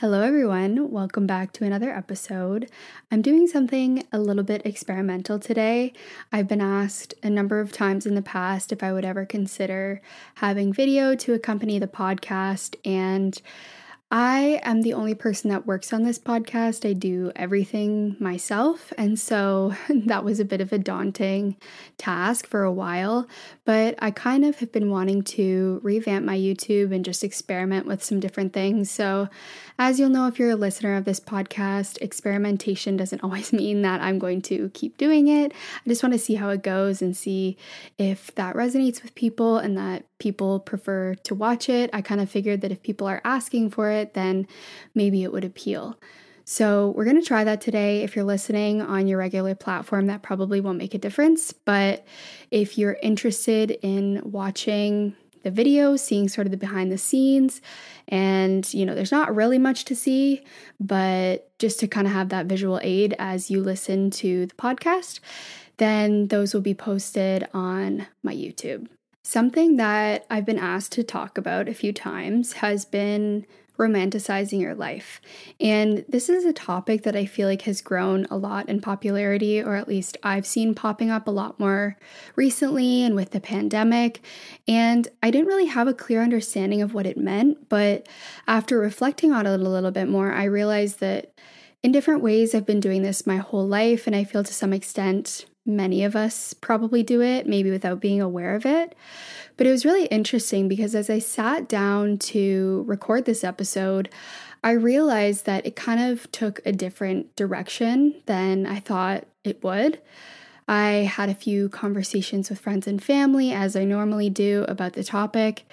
Hello everyone, welcome back to another episode. I'm doing something a little bit experimental today. I've been asked a number of times in the past if I would ever consider having video to accompany the podcast and I am the only person that works on this podcast. I do everything myself. And so that was a bit of a daunting task for a while. But I kind of have been wanting to revamp my YouTube and just experiment with some different things. So, as you'll know, if you're a listener of this podcast, experimentation doesn't always mean that I'm going to keep doing it. I just want to see how it goes and see if that resonates with people and that people prefer to watch it. I kind of figured that if people are asking for it, then maybe it would appeal. So, we're going to try that today. If you're listening on your regular platform, that probably won't make a difference. But if you're interested in watching the video, seeing sort of the behind the scenes, and you know, there's not really much to see, but just to kind of have that visual aid as you listen to the podcast, then those will be posted on my YouTube. Something that I've been asked to talk about a few times has been romanticizing your life. And this is a topic that I feel like has grown a lot in popularity, or at least I've seen popping up a lot more recently and with the pandemic. And I didn't really have a clear understanding of what it meant, but after reflecting on it a little bit more, I realized that in different ways I've been doing this my whole life, and I feel to some extent many of us probably do it, maybe without being aware of it. But it was really interesting because as I sat down to record this episode, I realized that it kind of took a different direction than I thought it would. I had a few conversations with friends and family, as I normally do, about the topic.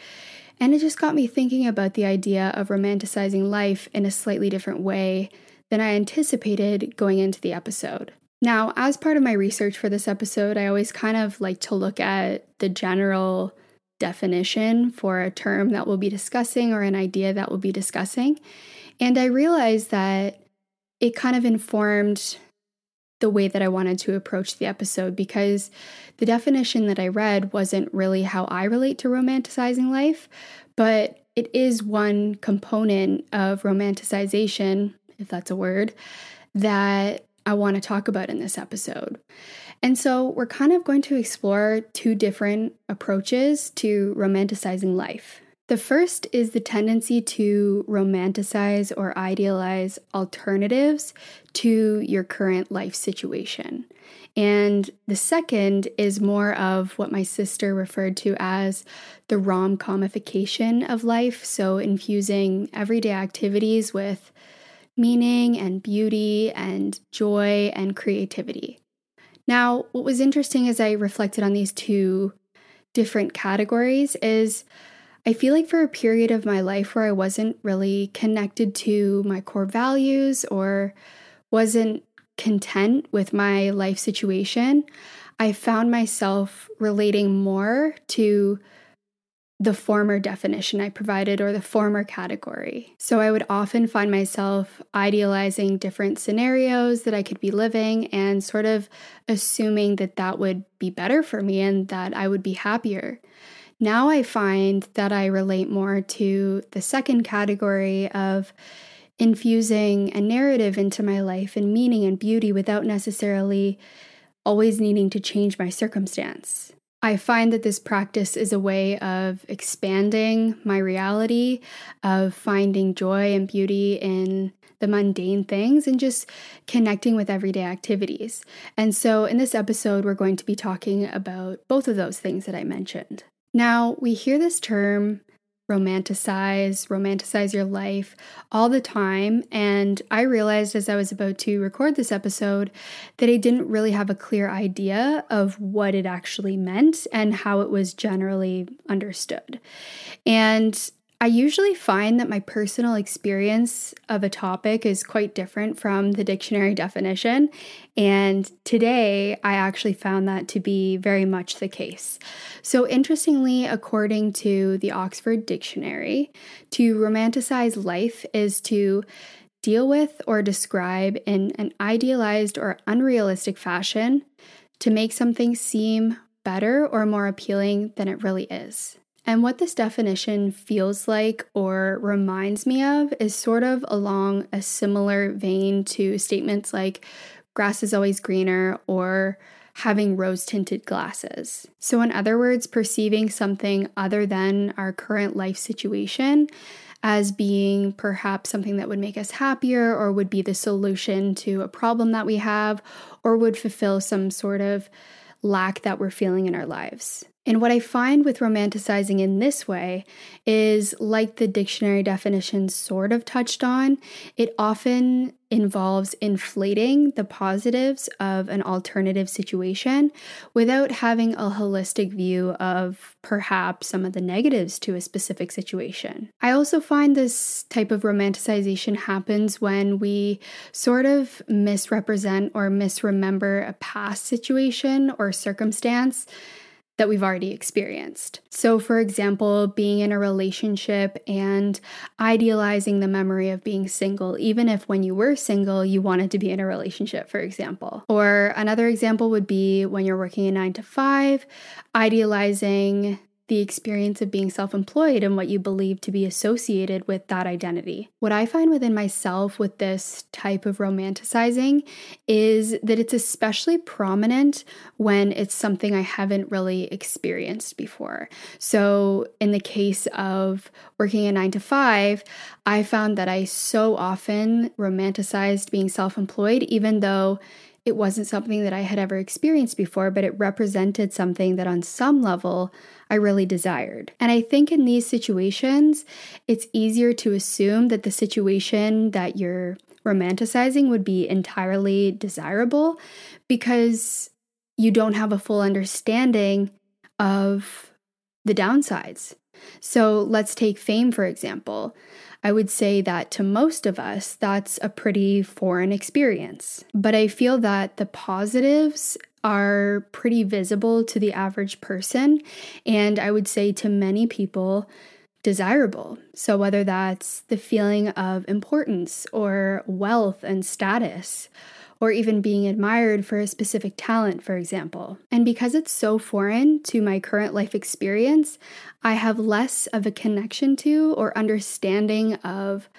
And it just got me thinking about the idea of romanticizing life in a slightly different way than I anticipated going into the episode. Now, as part of my research for this episode, I always kind of like to look at the general definition for a term that we'll be discussing or an idea that we'll be discussing. And I realized that it kind of informed the way that I wanted to approach the episode because the definition that I read wasn't really how I relate to romanticizing life, but it is one component of romanticization, if that's a word, that I want to talk about in this episode. And so we're kind of going to explore two different approaches to romanticizing life. The first is the tendency to romanticize or idealize alternatives to your current life situation. And the second is more of what my sister referred to as the rom comification of life. So, infusing everyday activities with meaning and beauty and joy and creativity. Now, what was interesting as I reflected on these two different categories is I feel like for a period of my life where I wasn't really connected to my core values or wasn't content with my life situation, I found myself relating more to the former definition I provided or the former category. So I would often find myself idealizing different scenarios that I could be living and sort of assuming that that would be better for me and that I would be happier. Now I find that I relate more to the second category of infusing a narrative into my life and meaning and beauty without necessarily always needing to change my circumstance. I find that this practice is a way of expanding my reality, of finding joy and beauty in the mundane things and just connecting with everyday activities. And so, in this episode, we're going to be talking about both of those things that I mentioned. Now, we hear this term romanticize, romanticize your life all the time. And I realized as I was about to record this episode that I didn't really have a clear idea of what it actually meant and how it was generally understood. And I usually find that my personal experience of a topic is quite different from the dictionary definition. And today I actually found that to be very much the case. So, interestingly, according to the Oxford Dictionary, to romanticize life is to deal with or describe in an idealized or unrealistic fashion to make something seem better or more appealing than it really is. And what this definition feels like or reminds me of is sort of along a similar vein to statements like grass is always greener or having rose tinted glasses. So, in other words, perceiving something other than our current life situation as being perhaps something that would make us happier or would be the solution to a problem that we have or would fulfill some sort of lack that we're feeling in our lives. And what I find with romanticizing in this way is like the dictionary definition sort of touched on, it often involves inflating the positives of an alternative situation without having a holistic view of perhaps some of the negatives to a specific situation. I also find this type of romanticization happens when we sort of misrepresent or misremember a past situation or circumstance that we've already experienced. So, for example, being in a relationship and idealizing the memory of being single, even if when you were single, you wanted to be in a relationship, for example. Or another example would be when you're working a nine to five, idealizing the experience of being self employed and what you believe to be associated with that identity. What I find within myself with this type of romanticizing is that it's especially prominent when it's something I haven't really experienced before. So, in the case of working a nine to five, I found that I so often romanticized being self employed, even though it wasn't something that I had ever experienced before, but it represented something that on some level I really desired. And I think in these situations, it's easier to assume that the situation that you're romanticizing would be entirely desirable because you don't have a full understanding of the downsides. So let's take fame, for example. I would say that to most of us, that's a pretty foreign experience. But I feel that the positives are pretty visible to the average person, and I would say to many people, desirable. So, whether that's the feeling of importance or wealth and status, or even being admired for a specific talent, for example. And because it's so foreign to my current life experience, I have less of a connection to or understanding of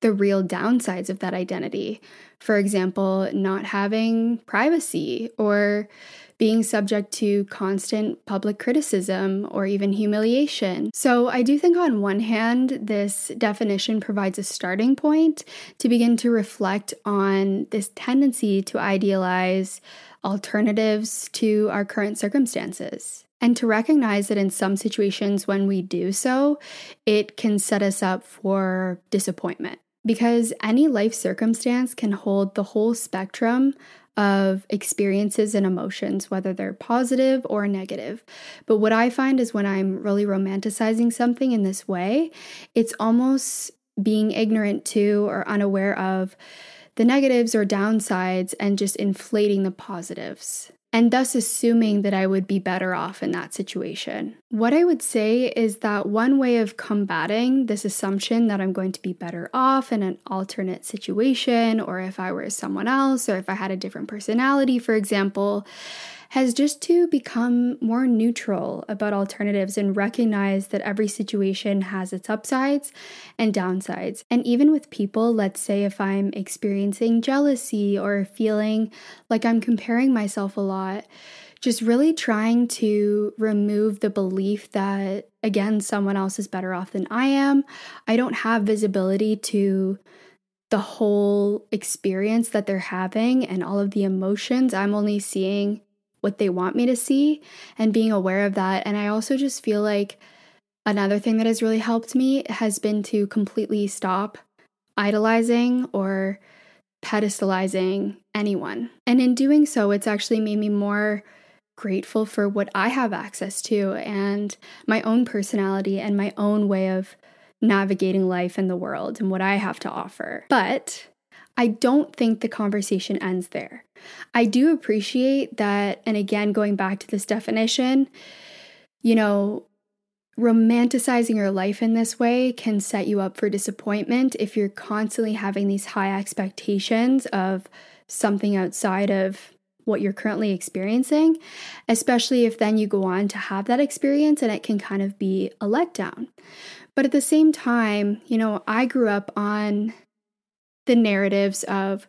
the real downsides of that identity. For example, not having privacy or being subject to constant public criticism or even humiliation. So, I do think on one hand, this definition provides a starting point to begin to reflect on this tendency to idealize alternatives to our current circumstances. And to recognize that in some situations, when we do so, it can set us up for disappointment because any life circumstance can hold the whole spectrum of experiences and emotions, whether they're positive or negative. But what I find is when I'm really romanticizing something in this way, it's almost being ignorant to or unaware of the negatives or downsides and just inflating the positives and thus assuming that I would be better off in that situation. What I would say is that one way of combating this assumption that I'm going to be better off in an alternate situation, or if I were someone else, or if I had a different personality, for example, has just to become more neutral about alternatives and recognize that every situation has its upsides and downsides. And even with people, let's say if I'm experiencing jealousy or feeling like I'm comparing myself a lot, just really trying to remove the belief that, again, someone else is better off than I am. I don't have visibility to the whole experience that they're having and all of the emotions. I'm only seeing what they want me to see and being aware of that. And I also just feel like another thing that has really helped me has been to completely stop idolizing or pedestalizing anyone. And in doing so, it's actually made me more grateful for what I have access to and my own personality and my own way of navigating life and the world and what I have to offer. But I don't think the conversation ends there. I do appreciate that, and again, going back to this definition, you know, romanticizing your life in this way can set you up for disappointment if you're constantly having these high expectations of something outside of what you're currently experiencing, especially if then you go on to have that experience and it can kind of be a letdown. But at the same time, you know, I grew up on the narratives of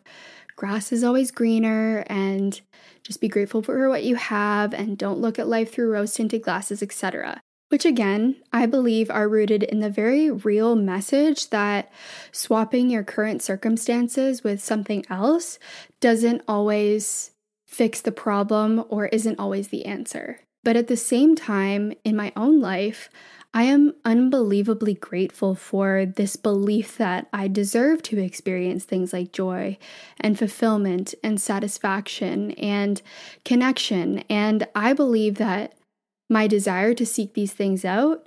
grass is always greener and just be grateful for what you have and don't look at life through rose tinted glasses, etc which again, I believe are rooted in the very real message that swapping your current circumstances with something else doesn't always fix the problem or isn't always the answer. But at the same time, in my own life, I am unbelievably grateful for this belief that I deserve to experience things like joy and fulfillment and satisfaction and connection. And I believe that my desire to seek these things out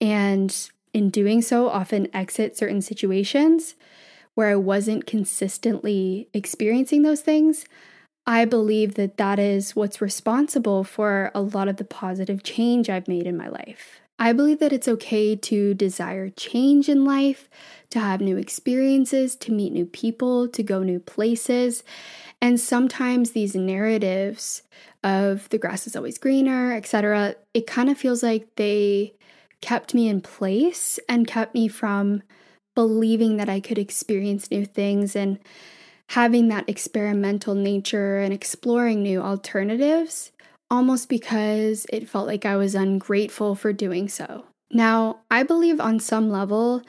and in doing so often exit certain situations where I wasn't consistently experiencing those things. I believe that that is what's responsible for a lot of the positive change I've made in my life. I believe that it's okay to desire change in life, to have new experiences, to meet new people, to go new places. And sometimes these narratives of the grass is always greener, etc., it kind of feels like they kept me in place and kept me from believing that I could experience new things and having that experimental nature and exploring new alternatives almost because it felt like I was ungrateful for doing so. Now, I believe on some level,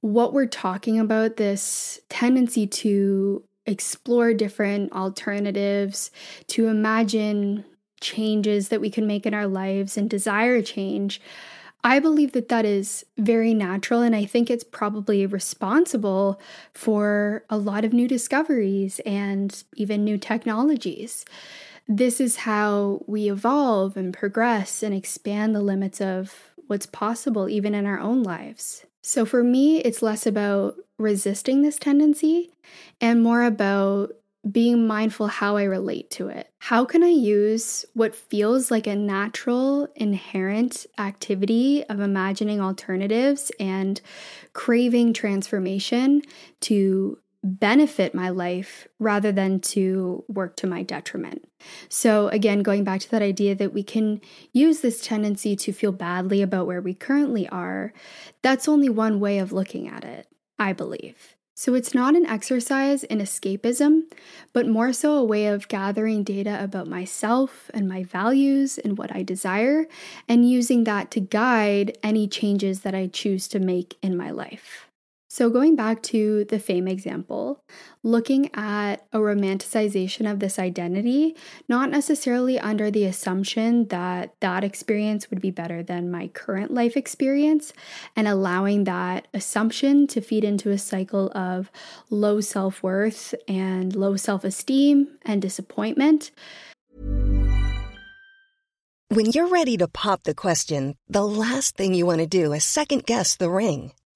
what we're talking about, this tendency to explore different alternatives, to imagine changes that we can make in our lives and desire change. I believe that that is very natural, and I think it's probably responsible for a lot of new discoveries and even new technologies. This is how we evolve and progress and expand the limits of what's possible, even in our own lives. So for me, it's less about resisting this tendency and more about being mindful how I relate to it. How can I use what feels like a natural, inherent activity of imagining alternatives and craving transformation to benefit my life rather than to work to my detriment. So, again, going back to that idea that we can use this tendency to feel badly about where we currently are, that's only one way of looking at it, I believe. So, it's not an exercise in escapism, but more so a way of gathering data about myself and my values and what I desire, and using that to guide any changes that I choose to make in my life. So, going back to the fame example, looking at a romanticization of this identity, not necessarily under the assumption that that experience would be better than my current life experience, and allowing that assumption to feed into a cycle of low self worth and low self esteem and disappointment. When you're ready to pop the question, the last thing you want to do is second guess the ring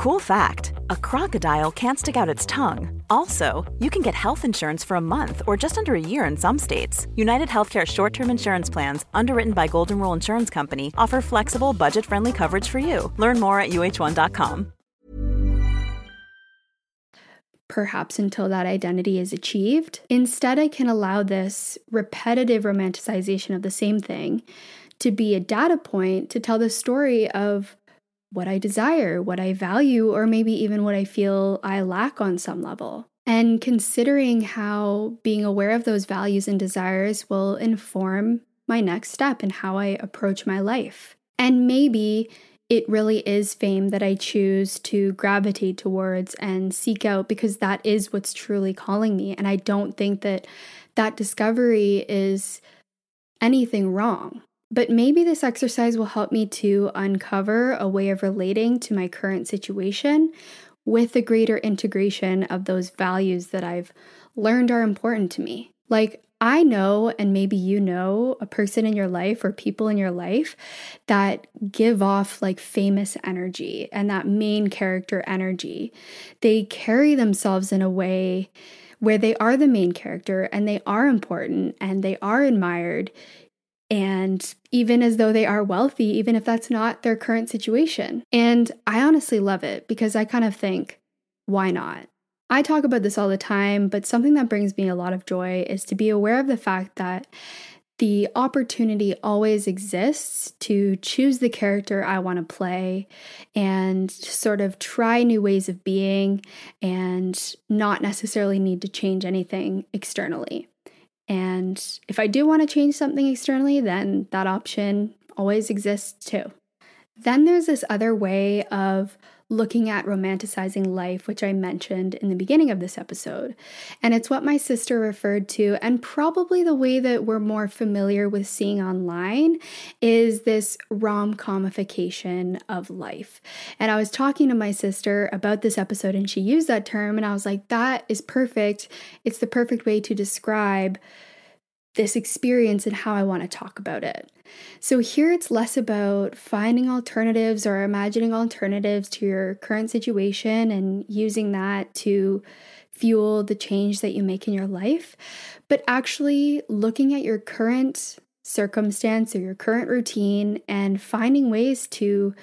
Cool fact a crocodile can't stick out its tongue. Also, you can get health insurance for a month or just under a year in some states. United Healthcare short term insurance plans, underwritten by Golden Rule Insurance Company, offer flexible, budget friendly coverage for you. Learn more at uh1.com. perhaps until that identity is achieved. Instead, I can allow this repetitive romanticization of the same thing to be a data point to tell the story of what I desire, what I value, or maybe even what I feel I lack on some level. And considering how being aware of those values and desires will inform my next step in how I approach my life. And maybe it really is fame that I choose to gravitate towards and seek out because that is what's truly calling me. And I don't think that that discovery is anything wrong. But maybe this exercise will help me to uncover a way of relating to my current situation with a greater integration of those values that I've learned are important to me. Like, I know, and maybe you know, a person in your life or people in your life that give off like famous energy and that main character energy. They carry themselves in a way where they are the main character and they are important and they are admired. And even as though they are wealthy, even if that's not their current situation. And I honestly love it because I kind of think, why not? I talk about this all the time, but something that brings me a lot of joy is to be aware of the fact that the opportunity always exists to choose the character I want to play and sort of try new ways of being and not necessarily need to change anything externally. And if I do want to change something externally, then that option always exists too. Then there's this other way of looking at romanticizing life, which I mentioned in the beginning of this episode. And it's what my sister referred to, and probably the way that we're more familiar with seeing online is this rom comification of life. And I was talking to my sister about this episode, and she used that term, and I was like, that is perfect. It's the perfect way to describe this experience and how I want to talk about it. So, here it's less about finding alternatives or imagining alternatives to your current situation and using that to fuel the change that you make in your life, but actually looking at your current circumstance or your current routine and finding ways to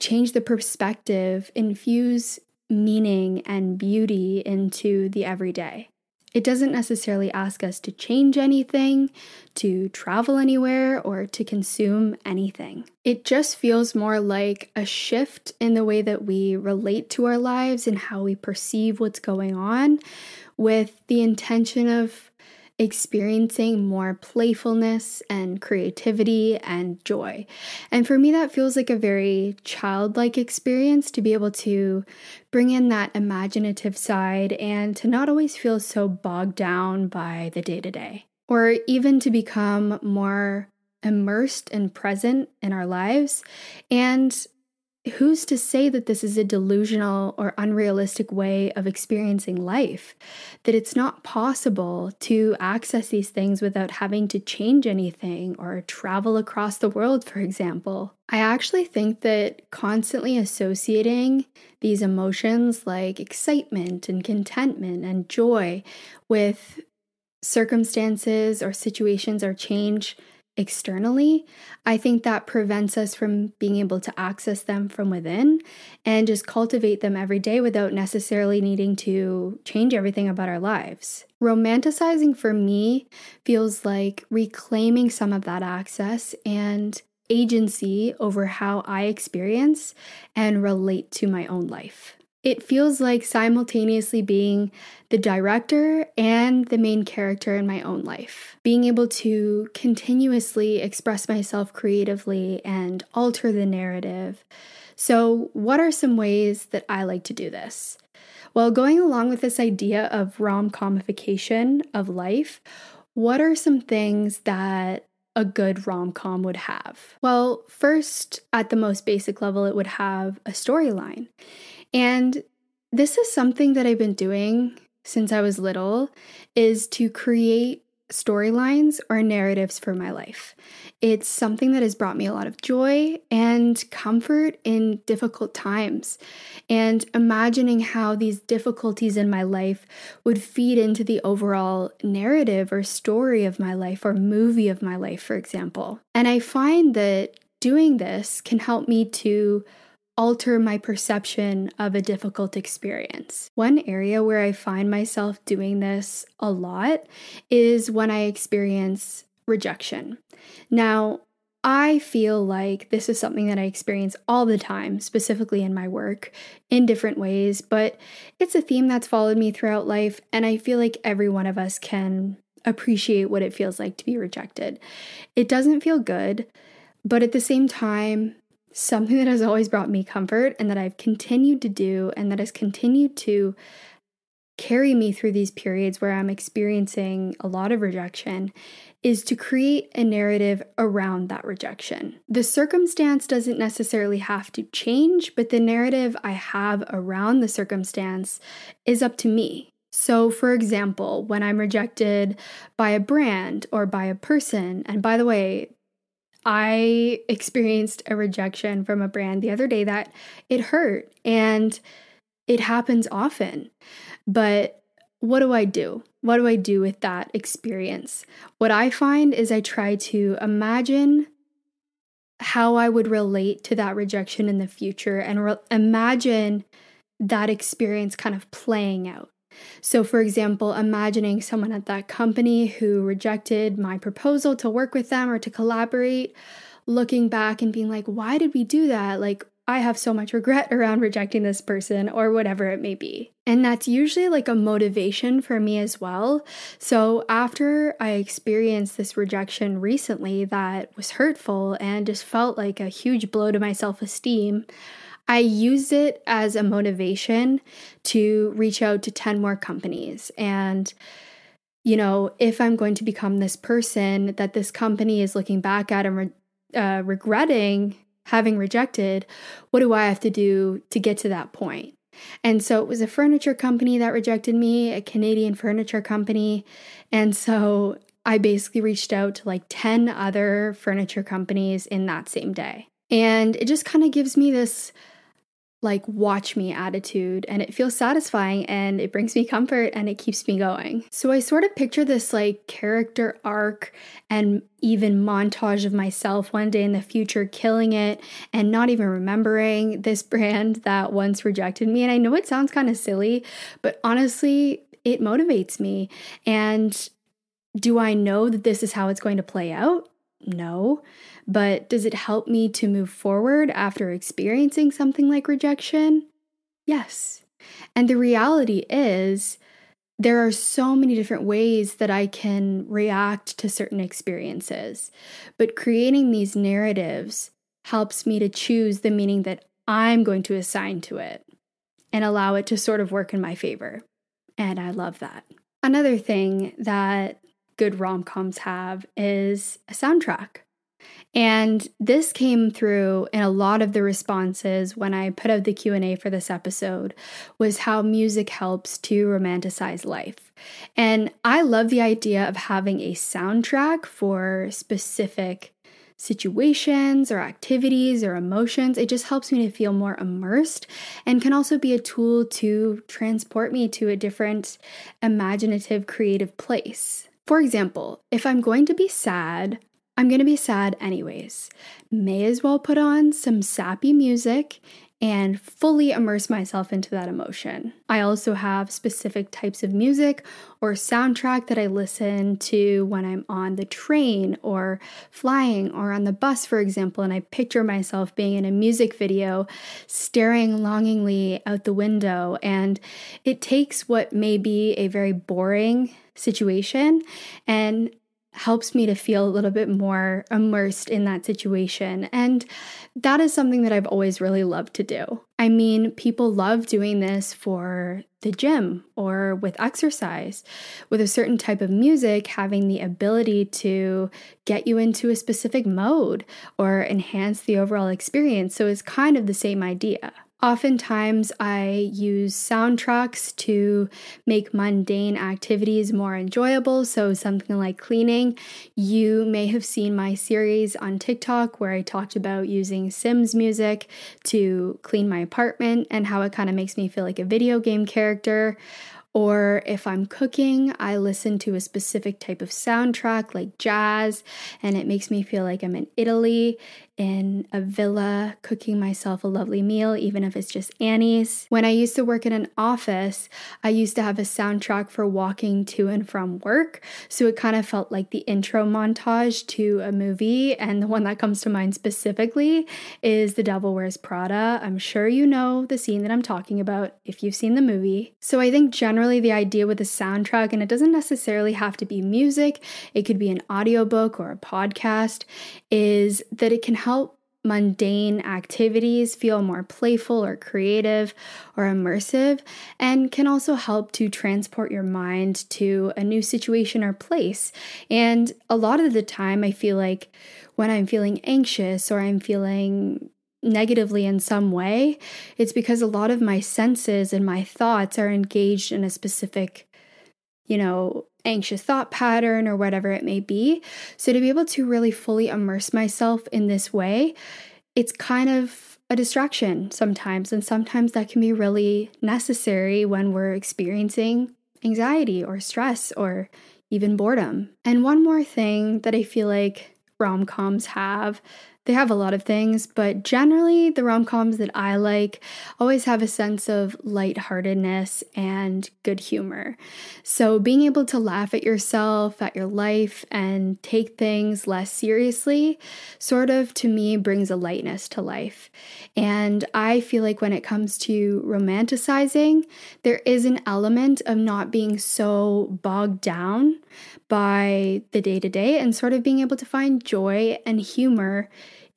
change the perspective, infuse meaning and beauty into the everyday. It doesn't necessarily ask us to change anything, to travel anywhere, or to consume anything. It just feels more like a shift in the way that we relate to our lives and how we perceive what's going on, with the intention of experiencing more playfulness and creativity and joy. And for me, that feels like a very childlike experience to be able to bring in that imaginative side and to not always feel so bogged down by the day to day, or even to become more immersed and present in our lives and who's to say that this is a delusional or unrealistic way of experiencing life? That it's not possible to access these things without having to change anything or travel across the world, for example. I actually think that constantly associating these emotions like excitement and contentment and joy with circumstances or situations or change externally, I think that prevents us from being able to access them from within and just cultivate them every day without necessarily needing to change everything about our lives. Romanticizing for me feels like reclaiming some of that access and agency over how I experience and relate to my own life. It feels like simultaneously being the director and the main character in my own life. Being able to continuously express myself creatively and alter the narrative. So, what are some ways that I like to do this? Well, going along with this idea of rom comification of life, what are some things that a good rom com would have? Well, first, at the most basic level, it would have a storyline. And this is something that I've been doing since I was little is to create storylines or narratives for my life. It's something that has brought me a lot of joy and comfort in difficult times. And imagining how these difficulties in my life would feed into the overall narrative or story of my life or movie of my life, for example. And I find that doing this can help me to alter my perception of a difficult experience. One area where I find myself doing this a lot is when I experience rejection. Now, I feel like this is something that I experience all the time, specifically in my work, in different ways, but it's a theme that's followed me throughout life, and I feel like every one of us can appreciate what it feels like to be rejected. It doesn't feel good, but at the same time, something that has always brought me comfort and that I've continued to do and that has continued to carry me through these periods where I'm experiencing a lot of rejection is to create a narrative around that rejection. The circumstance doesn't necessarily have to change, but the narrative I have around the circumstance is up to me. So, for example, when I'm rejected by a brand or by a person, and by the way, I experienced a rejection from a brand the other day that it hurt and it happens often. But what do I do? What do I do with that experience? What I find is I try to imagine how I would relate to that rejection in the future and re- imagine that experience kind of playing out. So, for example, imagining someone at that company who rejected my proposal to work with them or to collaborate, looking back and being like, why did we do that? Like, I have so much regret around rejecting this person or whatever it may be. And that's usually like a motivation for me as well. So, after I experienced this rejection recently that was hurtful and just felt like a huge blow to my self esteem, I used it as a motivation to reach out to 10 more companies. And, you know, if I'm going to become this person that this company is looking back at and re- uh, regretting having rejected, what do I have to do to get to that point? And so it was a furniture company that rejected me, a Canadian furniture company. And so I basically reached out to like 10 other furniture companies in that same day. And it just kind of gives me this like watch me attitude and it feels satisfying and it brings me comfort and it keeps me going. So I sort of picture this like character arc and even montage of myself one day in the future killing it and not even remembering this brand that once rejected me and I know it sounds kind of silly, but honestly it motivates me and do I know that this is how it's going to play out? No. But does it help me to move forward after experiencing something like rejection? Yes. And the reality is, there are so many different ways that I can react to certain experiences. But creating these narratives helps me to choose the meaning that I'm going to assign to it and allow it to sort of work in my favor. And I love that. Another thing that good rom coms have is a soundtrack. And this came through in a lot of the responses when I put out the Q&A for this episode was how music helps to romanticize life. And I love the idea of having a soundtrack for specific situations or activities or emotions. It just helps me to feel more immersed and can also be a tool to transport me to a different imaginative creative place. For example, if I'm going to be sad, I'm gonna be sad anyways. May as well put on some sappy music and fully immerse myself into that emotion. I also have specific types of music or soundtrack that I listen to when I'm on the train or flying or on the bus, for example, and I picture myself being in a music video, staring longingly out the window. And it takes what may be a very boring situation and helps me to feel a little bit more immersed in that situation. And that is something that I've always really loved to do. I mean, people love doing this for the gym or with exercise. With a certain type of music, having the ability to get you into a specific mode or enhance the overall experience. So it's kind of the same idea. Oftentimes, I use soundtracks to make mundane activities more enjoyable. So, something like cleaning. You may have seen my series on TikTok where I talked about using Sims music to clean my apartment and how it kind of makes me feel like a video game character. Or if I'm cooking, I listen to a specific type of soundtrack like jazz, and it makes me feel like I'm in Italy in a villa cooking myself a lovely meal, even if it's just Annie's. When I used to work in an office, I used to have a soundtrack for walking to and from work. So it kind of felt like the intro montage to a movie. And the one that comes to mind specifically is The Devil Wears Prada. I'm sure you know the scene that I'm talking about if you've seen the movie. So I think generally the idea with a soundtrack, and it doesn't necessarily have to be music, it could be an audiobook or a podcast, is that it can help mundane activities feel more playful or creative or immersive, and can also help to transport your mind to a new situation or place. And a lot of the time, I feel like when I'm feeling anxious or I'm feeling negatively in some way, it's because a lot of my senses and my thoughts are engaged in a specific, you know, anxious thought pattern or whatever it may be. So, to be able to really fully immerse myself in this way, it's kind of a distraction sometimes. And sometimes that can be really necessary when we're experiencing anxiety or stress or even boredom. And one more thing that I feel like rom coms have they have a lot of things, but generally, the rom coms that I like always have a sense of lightheartedness and good humor. So, being able to laugh at yourself, at your life, and take things less seriously, sort of to me brings a lightness to life. And I feel like when it comes to romanticizing, there is an element of not being so bogged down by the day to day and sort of being able to find joy and humor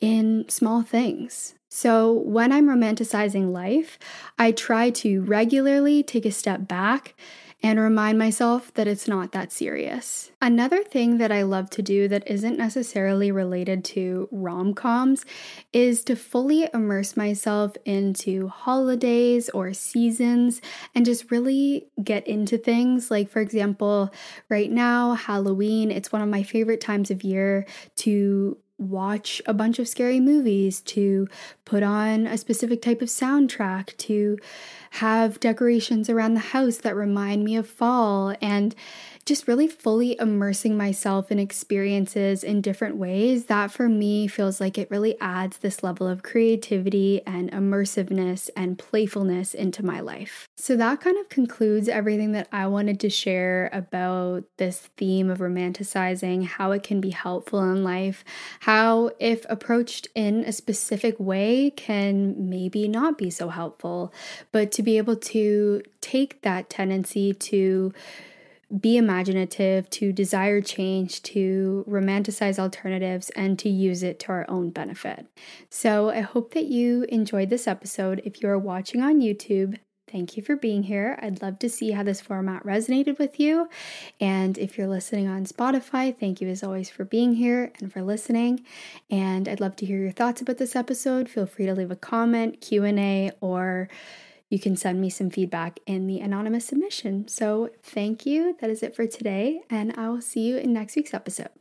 in small things. So, when I'm romanticizing life, I try to regularly take a step back and remind myself that it's not that serious. Another thing that I love to do that isn't necessarily related to rom coms is to fully immerse myself into holidays or seasons and just really get into things. Like, for example, right now, Halloween, it's one of my favorite times of year to watch a bunch of scary movies, to put on a specific type of soundtrack, to have decorations around the house that remind me of fall, and just really fully immersing myself in experiences in different ways, that for me feels like it really adds this level of creativity and immersiveness and playfulness into my life. So that kind of concludes everything that I wanted to share about this theme of romanticizing, how it can be helpful in life, how, if approached in a specific way, can maybe not be so helpful, but to be able to take that tendency to be imaginative, to desire change, to romanticize alternatives, and to use it to our own benefit. So I hope that you enjoyed this episode. If you are watching on YouTube, Thank you for being here. I'd love to see how this format resonated with you. And if you're listening on Spotify, thank you as always for being here and for listening. And I'd love to hear your thoughts about this episode. Feel free to leave a comment, Q&A, or you can send me some feedback in the anonymous submission. So, thank you. That is it for today, and I will see you in next week's episode.